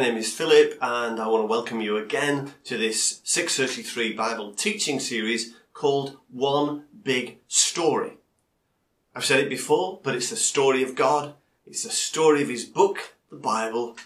My name is Philip, and I want to welcome you again to this 633 Bible teaching series called One Big Story. I've said it before, but it's the story of God, it's the story of His book, the Bible,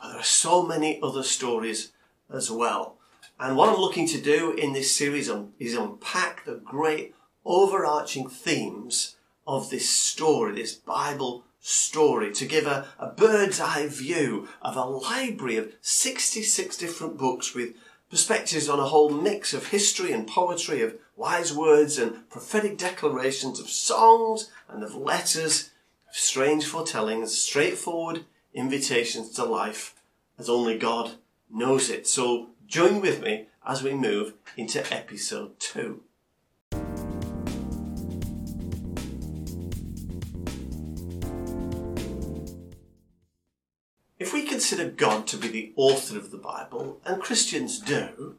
but there are so many other stories as well. And what I'm looking to do in this series is unpack the great overarching themes of this story, this Bible story to give a, a bird's eye view of a library of 66 different books with perspectives on a whole mix of history and poetry, of wise words and prophetic declarations, of songs and of letters, of strange foretellings, straightforward invitations to life as only God knows it. So join with me as we move into episode two. Consider God to be the author of the Bible, and Christians do,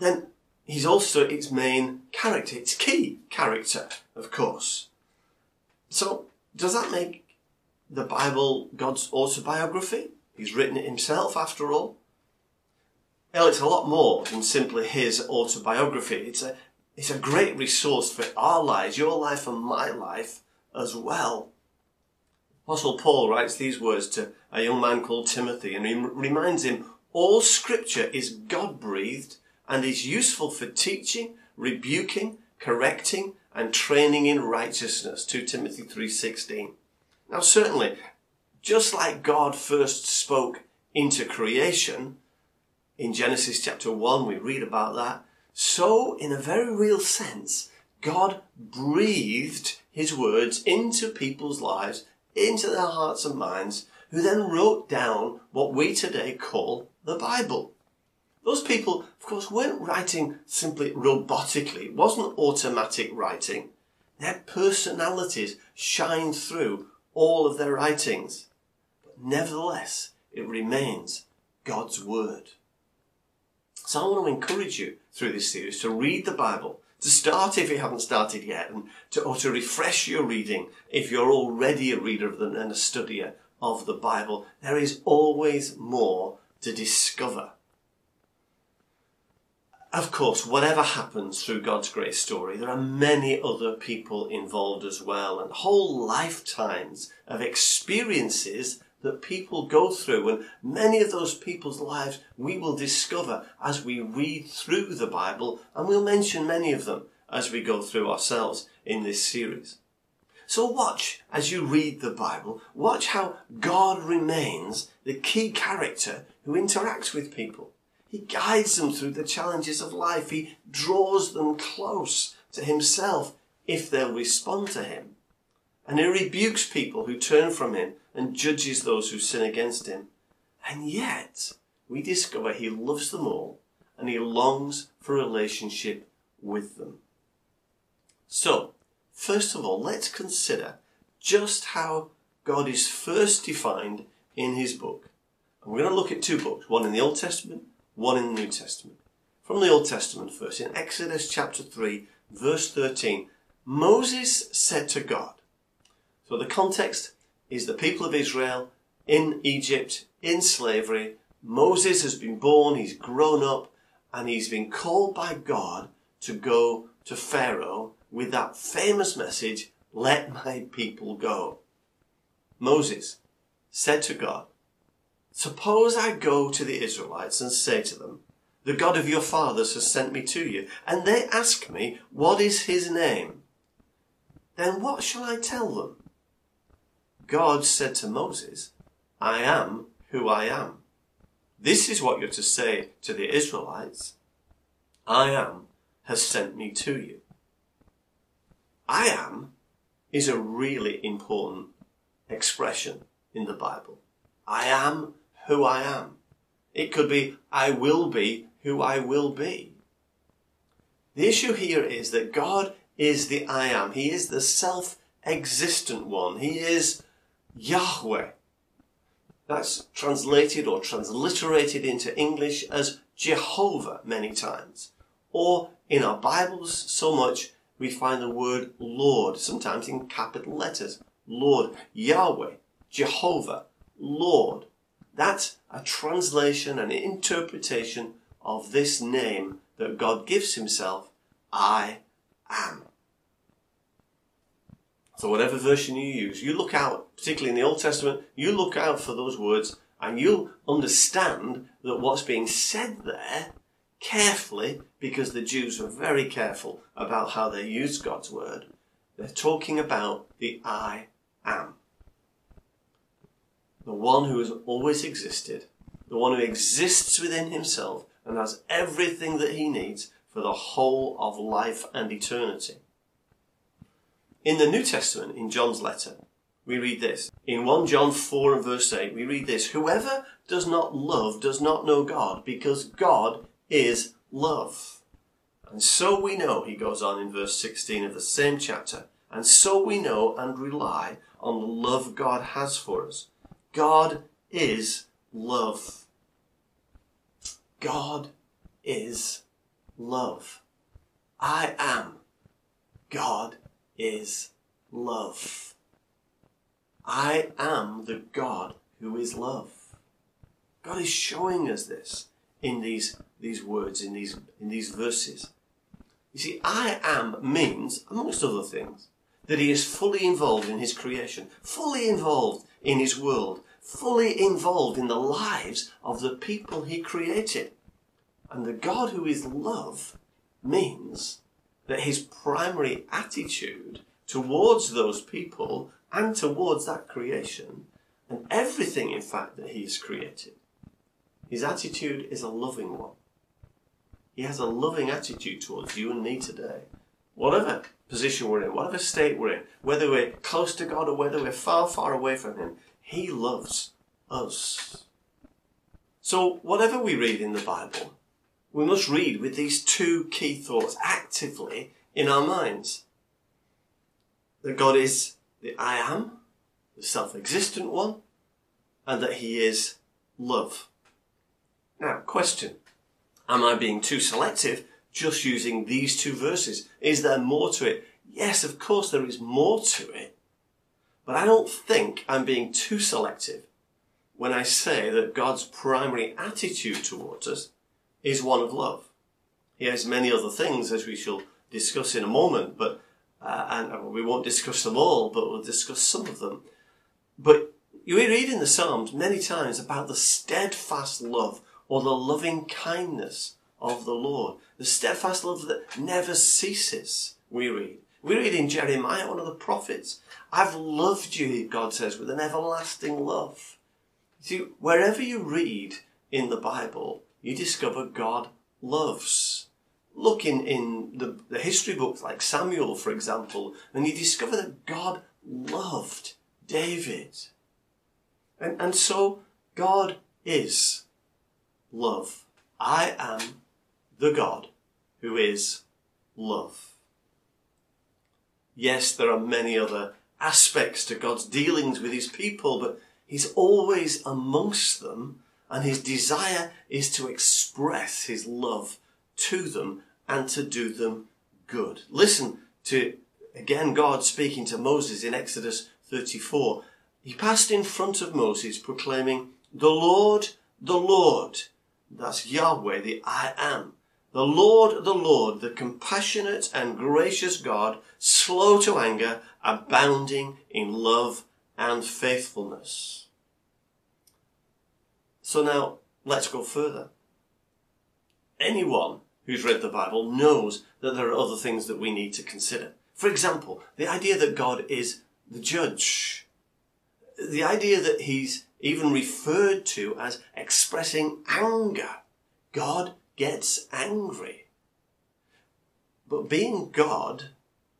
then he's also its main character, its key character, of course. So, does that make the Bible God's autobiography? He's written it himself, after all. Well, it's a lot more than simply his autobiography. It's a, it's a great resource for our lives, your life and my life as well. Apostle Paul writes these words to a young man called Timothy and he reminds him all scripture is God breathed and is useful for teaching, rebuking, correcting and training in righteousness 2 Timothy 3:16. Now certainly just like God first spoke into creation in Genesis chapter 1 we read about that so in a very real sense God breathed his words into people's lives into their hearts and minds, who then wrote down what we today call the Bible. Those people, of course, weren't writing simply robotically. It wasn't automatic writing. Their personalities shine through all of their writings. But nevertheless, it remains God's Word. So I want to encourage you through this series to read the Bible to start if you haven't started yet, and to, or to refresh your reading if you're already a reader and a studier of the Bible. There is always more to discover. Of course, whatever happens through God's great story, there are many other people involved as well, and whole lifetimes of experiences that people go through. And many of those people's lives we will discover as we read through the Bible, and we'll mention many of them as we go through ourselves in this series. So watch as you read the Bible, watch how God remains the key character who interacts with people. He guides them through the challenges of life. He draws them close to himself if they'll respond to him. And he rebukes people who turn from him and judges those who sin against him. And yet, we discover he loves them all and he longs for a relationship with them. So, first of all, let's consider just how God is first defined in his book. And we're going to look at two books, one in the Old Testament, one in the New Testament. From the Old Testament first, in Exodus chapter 3, verse 13, Moses said to God, so the context is the people of Israel in Egypt, in slavery. Moses has been born, he's grown up, and he's been called by God to go to Pharaoh with that famous message, let my people go. Moses said to God, Suppose I go to the Israelites and say to them, The God of your fathers has sent me to you, and they ask me, What is his name? Then what shall I tell them? God said to Moses, I am who I am. This is what you're to say to the Israelites. I am has sent me to you. I am is a really important expression in the Bible. I am who I am. It could be I will be who I will be. The issue here is that God is the I am. He is the self-existent one. He is Yahweh. That's translated or transliterated into English as Jehovah many times. Or in our Bibles, so much we find the word Lord, sometimes in capital letters. Lord, Yahweh, Jehovah, Lord. That's a translation and interpretation of this name that God gives himself, I am. So whatever version you use, you look out, particularly in the Old Testament, you look out for those words and you'll understand that what's being said there carefully, because the Jews were very careful about how they used God's word, they're talking about the I am. The one who has always existed, the one who exists within himself and has everything that he needs for the whole of life and eternity. In the New Testament, in John's letter, we read this. In 1 John 4 and verse 8, we read this Whoever does not love does not know God, because God is love. And so we know, he goes on in verse 16 of the same chapter, and so we know and rely on the love God has for us. God is love. God is love. I am. God is love. I am the God who is love. God is showing us this in these, these words, in these, in these verses. You see, I am means, amongst other things, that he is fully involved in his creation, fully involved in his world, fully involved in the lives of the people he created. And the God who is love means that his primary attitude towards those people and towards that creation and everything, in fact, that he has created, his attitude is a loving one. He has a loving attitude towards you and me today. Whatever position we're in, whatever state we're in, whether we're close to God or whether we're far, far away from Him, He loves us. So, whatever we read in the Bible, we must read with these two key thoughts actively in our minds. That God is the I am, the self existent one, and that He is love. Now, question Am I being too selective just using these two verses? Is there more to it? Yes, of course, there is more to it. But I don't think I'm being too selective when I say that God's primary attitude towards us is one of love. He has many other things, as we shall discuss in a moment, but uh, and we won't discuss them all, but we'll discuss some of them. But you read in the Psalms many times about the steadfast love or the loving kindness of the Lord, the steadfast love that never ceases. We read. We read in Jeremiah, one of the prophets, I've loved you, God says, with an everlasting love. See, wherever you read in the Bible, you discover God loves. Look in, in the, the history books like Samuel, for example, and you discover that God loved David. And, and so God is love. I am the God who is love. Yes, there are many other aspects to God's dealings with his people, but he's always amongst them and his desire is to express his love to them and to do them good. Listen to again God speaking to Moses in Exodus 34. He passed in front of Moses proclaiming, The Lord, the Lord. That's Yahweh, the I am. The Lord, the Lord, the compassionate and gracious God, slow to anger, abounding in love and faithfulness. So now let's go further. Anyone who's read the Bible knows that there are other things that we need to consider. For example, the idea that God is the judge. The idea that he's even referred to as expressing anger. God gets angry. But being God,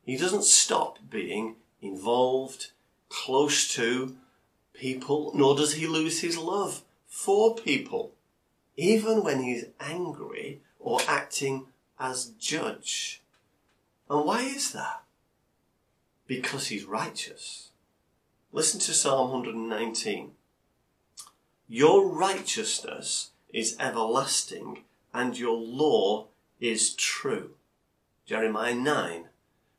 he doesn't stop being involved, close to people, nor does he lose his love for people, even when he's angry or acting as judge. And why is that? Because he's righteous. Listen to Psalm 119. Your righteousness is everlasting and your law is true. Jeremiah 9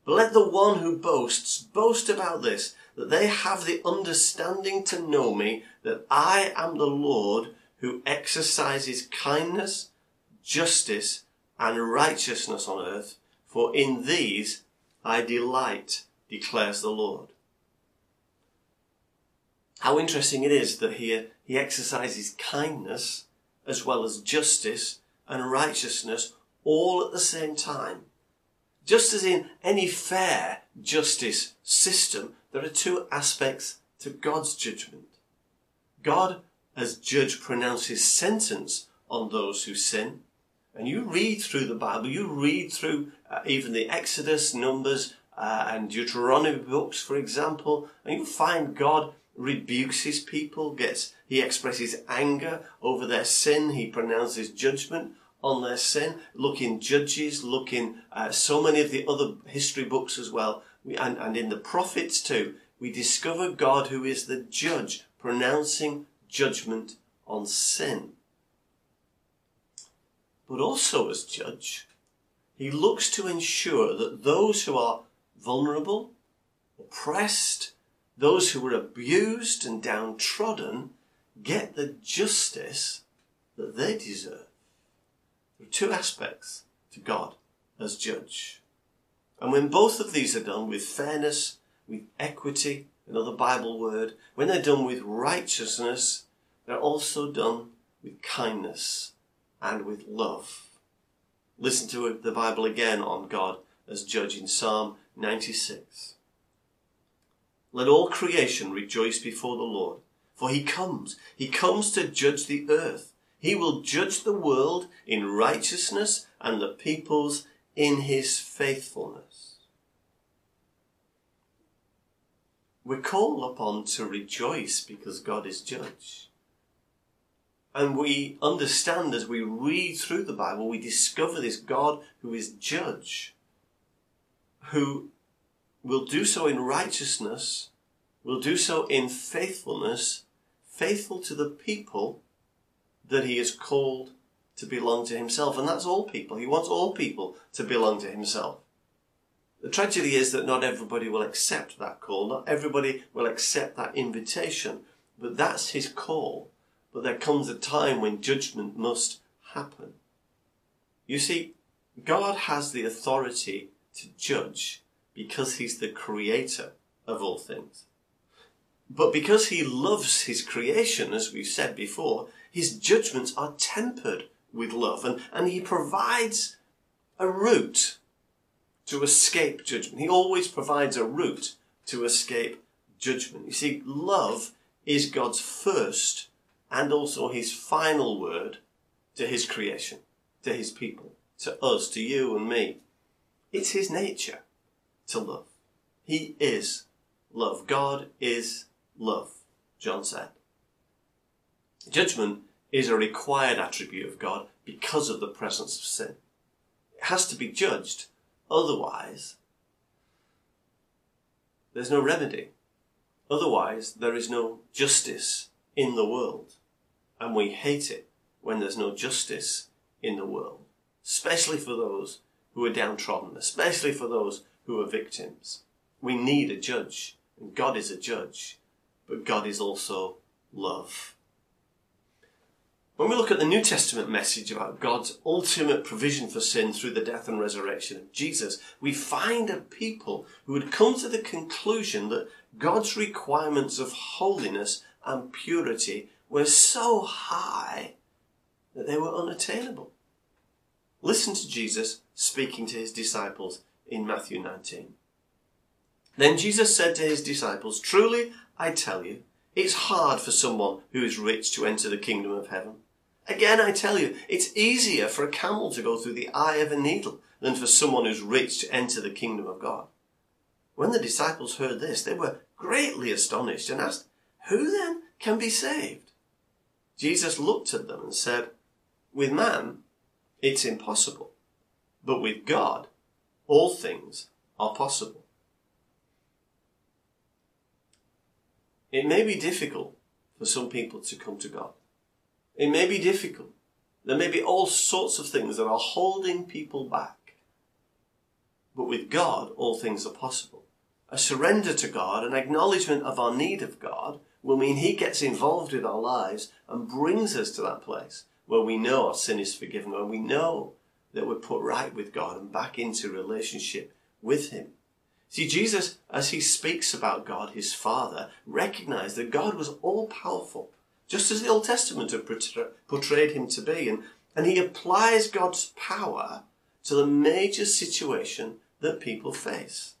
But let the one who boasts boast about this, that they have the understanding to know me, that I am the Lord who exercises kindness, justice, and righteousness on earth, for in these I delight, declares the Lord. How interesting it is that here he exercises kindness as well as justice and righteousness all at the same time. Just as in any fair justice system, there are two aspects to God's judgment. God, as judge, pronounces sentence on those who sin. And you read through the Bible, you read through uh, even the Exodus, Numbers, uh, and Deuteronomy books, for example, and you find God rebukes his people, gets, he expresses anger over their sin, he pronounces judgment on their sin. Look in Judges, look in uh, so many of the other history books as well, we, and, and in the prophets too. We discover God who is the judge, pronouncing judgment on sin. But also as judge, he looks to ensure that those who are vulnerable, oppressed, those who are abused and downtrodden get the justice that they deserve. There are two aspects to God as judge. And when both of these are done with fairness, with equity, another Bible word, when they're done with righteousness, they're also done with kindness and with love. Listen to the Bible again on God as judge in Psalm 96. Let all creation rejoice before the Lord, for he comes. He comes to judge the earth. He will judge the world in righteousness and the peoples in his faithfulness. We're called upon to rejoice because God is judge. And we understand as we read through the Bible, we discover this God who is judge, who will do so in righteousness, will do so in faithfulness, faithful to the people that he is called to belong to himself. And that's all people. He wants all people to belong to himself. The tragedy is that not everybody will accept that call. Not everybody will accept that invitation. But that's his call. But there comes a time when judgment must happen. You see, God has the authority to judge because he's the creator of all things. But because he loves his creation, as we've said before, his judgments are tempered with love and, and he provides a route to escape judgment. He always provides a route to escape judgment. You see, love is God's first and also his final word to his creation, to his people, to us, to you and me. It's his nature to love. He is love. God is love, John said. Judgment is a required attribute of God because of the presence of sin. It has to be judged, otherwise, there's no remedy. Otherwise, there is no justice in the world. And we hate it when there's no justice in the world, especially for those who are downtrodden, especially for those who are victims. We need a judge, and God is a judge, but God is also love. When we look at the New Testament message about God's ultimate provision for sin through the death and resurrection of Jesus, we find a people who had come to the conclusion that God's requirements of holiness and purity were so high that they were unattainable. Listen to Jesus speaking to his disciples in Matthew 19. Then Jesus said to his disciples, Truly I tell you, it's hard for someone who is rich to enter the kingdom of heaven. Again, I tell you, it's easier for a camel to go through the eye of a needle than for someone who's rich to enter the kingdom of God. When the disciples heard this, they were greatly astonished and asked, Who then can be saved? Jesus looked at them and said, With man, it's impossible, but with God, all things are possible. It may be difficult for some people to come to God. It may be difficult. There may be all sorts of things that are holding people back. But with God, all things are possible. A surrender to God, an acknowledgement of our need of God, will mean He gets involved with our lives and brings us to that place where we know our sin is forgiven, where we know that we're put right with God and back into relationship with Him. See, Jesus, as he speaks about God, his Father, recognized that God was all powerful, just as the Old Testament had portrayed him to be. And, and he applies God's power to the major situation that people face.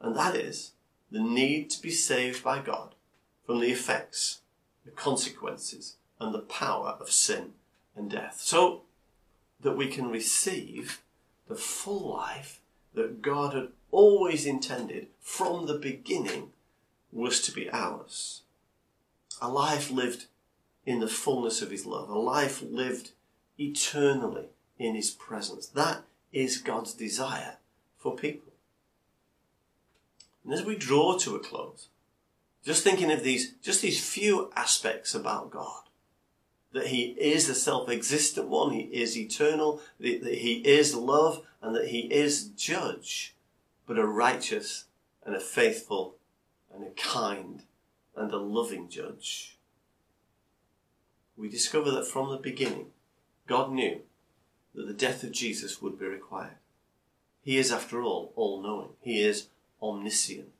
And that is the need to be saved by God from the effects, the consequences, and the power of sin and death. So that we can receive the full life that God had always intended from the beginning was to be ours. A life lived in the fullness of His love, a life lived eternally in His presence. That is God's desire for people. And as we draw to a close, just thinking of these, just these few aspects about God, that He is the self-existent one, He is eternal, that He is love, and that He is judge but a righteous and a faithful and a kind and a loving judge. We discover that from the beginning, God knew that the death of Jesus would be required. He is, after all, all knowing. He is omniscient.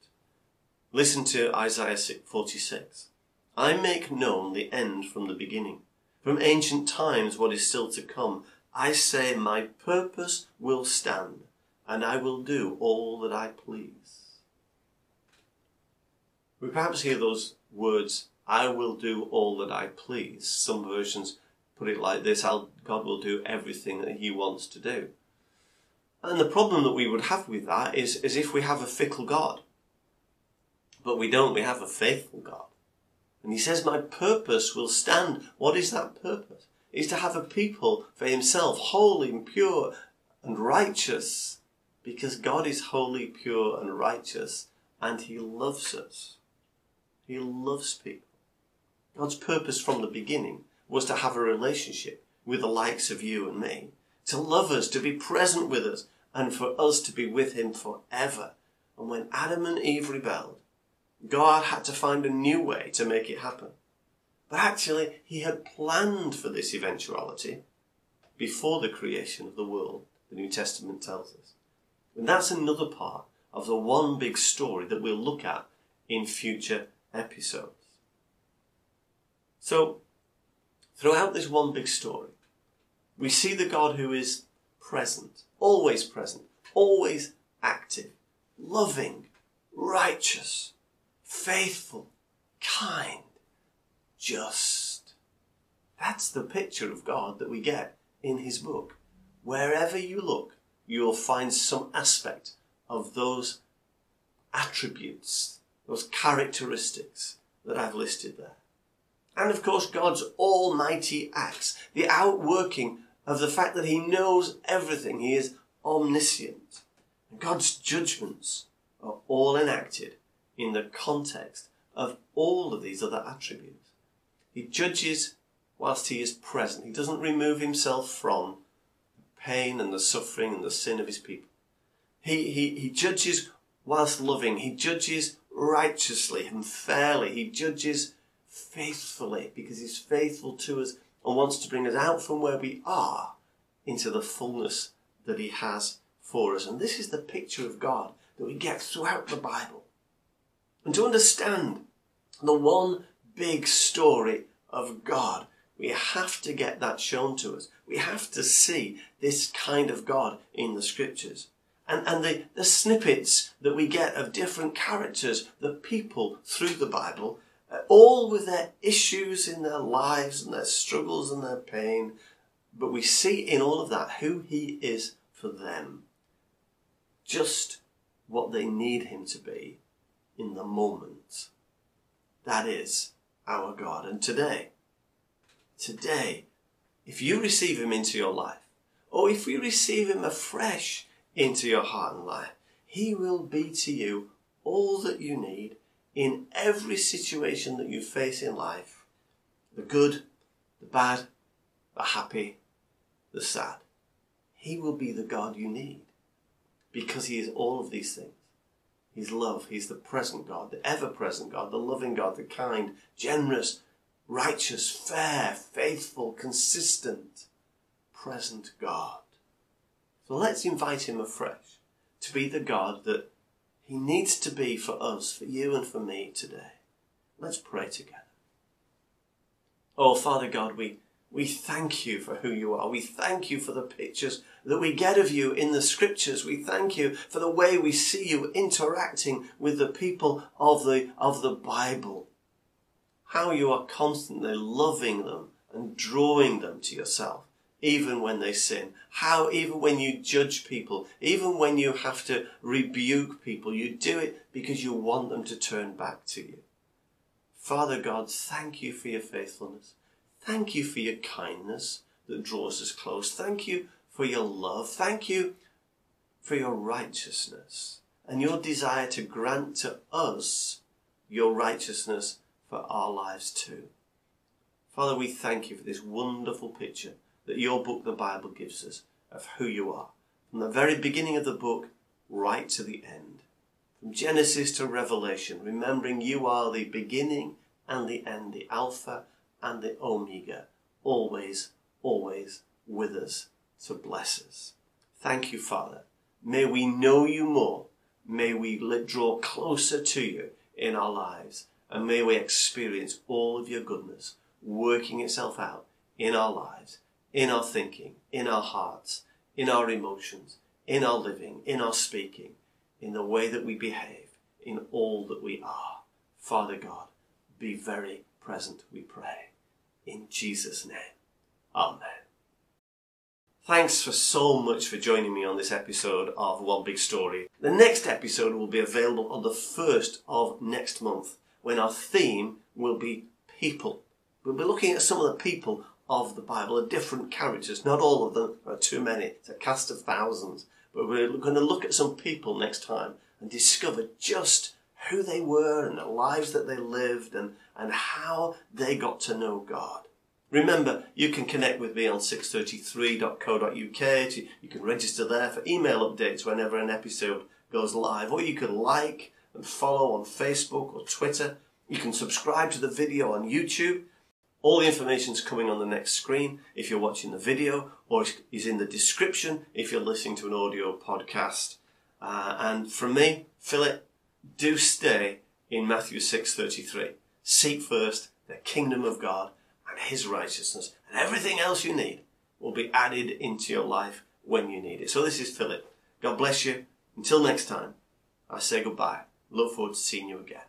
Listen to Isaiah 46. I make known the end from the beginning. From ancient times, what is still to come. I say, my purpose will stand and I will do all that I please. We perhaps hear those words, I will do all that I please. Some versions put it like this God will do everything that He wants to do. And the problem that we would have with that is, is if we have a fickle God. But we don't, we have a faithful God. And He says, My purpose will stand. What is that purpose? Is to have a people for Himself, holy and pure and righteous because God is holy, pure, and righteous, and He loves us. He loves people. God's purpose from the beginning was to have a relationship with the likes of you and me, to love us, to be present with us, and for us to be with Him forever. And when Adam and Eve rebelled, God had to find a new way to make it happen. But actually, He had planned for this eventuality before the creation of the world, the New Testament tells us. And that's another part of the one big story that we'll look at in future episodes. So, throughout this one big story, we see the God who is present, always present, always active, loving, righteous, faithful, kind, just. That's the picture of God that we get in his book. Wherever you look, you will find some aspect of those attributes, those characteristics that I've listed there. And of course, God's almighty acts, the outworking of the fact that He knows everything. He is omniscient. God's judgments are all enacted in the context of all of these other attributes. He judges whilst He is present. He doesn't remove Himself from pain and the suffering and the sin of his people. He, he, he judges whilst loving. He judges righteously and fairly. He judges faithfully because he's faithful to us and wants to bring us out from where we are into the fullness that he has for us. And this is the picture of God that we get throughout the Bible. And to understand the one big story of God we have to get that shown to us. We have to see this kind of God in the scriptures. And, and the, the snippets that we get of different characters, the people through the Bible, uh, all with their issues in their lives and their struggles and their pain. But we see in all of that who He is for them. Just what they need Him to be in the moment. That is our God. And today, today, if you receive Him into your life, or if you receive Him afresh into your heart and life, He will be to you all that you need in every situation that you face in life the good, the bad, the happy, the sad. He will be the God you need. because He is all of these things. He's love. He's the present God, the ever present God, the loving God, the kind, generous, righteous, fair, faithful, consistent, present God. So let's invite Him afresh to be the God that He needs to be for us, for you and for me today. Let's pray together. Oh, Father God, we, we thank you for who you are. We thank you for the pictures that we get of you in the scriptures. We thank you for the way we see you interacting with the people of the, of the Bible. How you are constantly loving them and drawing them to yourself, even when they sin. How even when you judge people, even when you have to rebuke people, you do it because you want them to turn back to you. Father God, thank you for your faithfulness. Thank you for your kindness that draws us close. Thank you for your love. Thank you for your righteousness and your desire to grant to us your righteousness for our lives too. Father, we thank you for this wonderful picture that your book, the Bible, gives us of who you are. From the very beginning of the book right to the end. From Genesis to Revelation, remembering you are the beginning and the end, the Alpha and the Omega, always, always with us to bless us. Thank you, Father. May we know you more. May we draw closer to you in our lives. And may we experience all of your goodness working itself out in our lives, in our thinking, in our hearts, in our emotions, in our living, in our speaking, in the way that we behave, in all that we are. Father God, be very present, we pray. In Jesus' name. Amen. Thanks for so much for joining me on this episode of One Big Story. The next episode will be available on the 1st of next month when our theme will be people. We'll be looking at some of the people of the Bible, the different characters. Not all of them, are too many. It's a cast of thousands. But we're going to look at some people next time and discover just who they were and the lives that they lived and, and how they got to know God. Remember, you can connect with me on 633.co.uk. You can register there for email updates whenever an episode goes live, or you can like and follow on Facebook or Twitter. You can subscribe to the video on YouTube. All the information is coming on the next screen if you're watching the video, or is in the description if you're listening to an audio podcast. Uh, and from me, Philip, do stay in Matthew 6:33. Seek first the kingdom of God and his righteousness, and everything else you need will be added into your life when you need it. So this is Philip. God bless you. Until next time, I say goodbye. Look forward to seeing you again.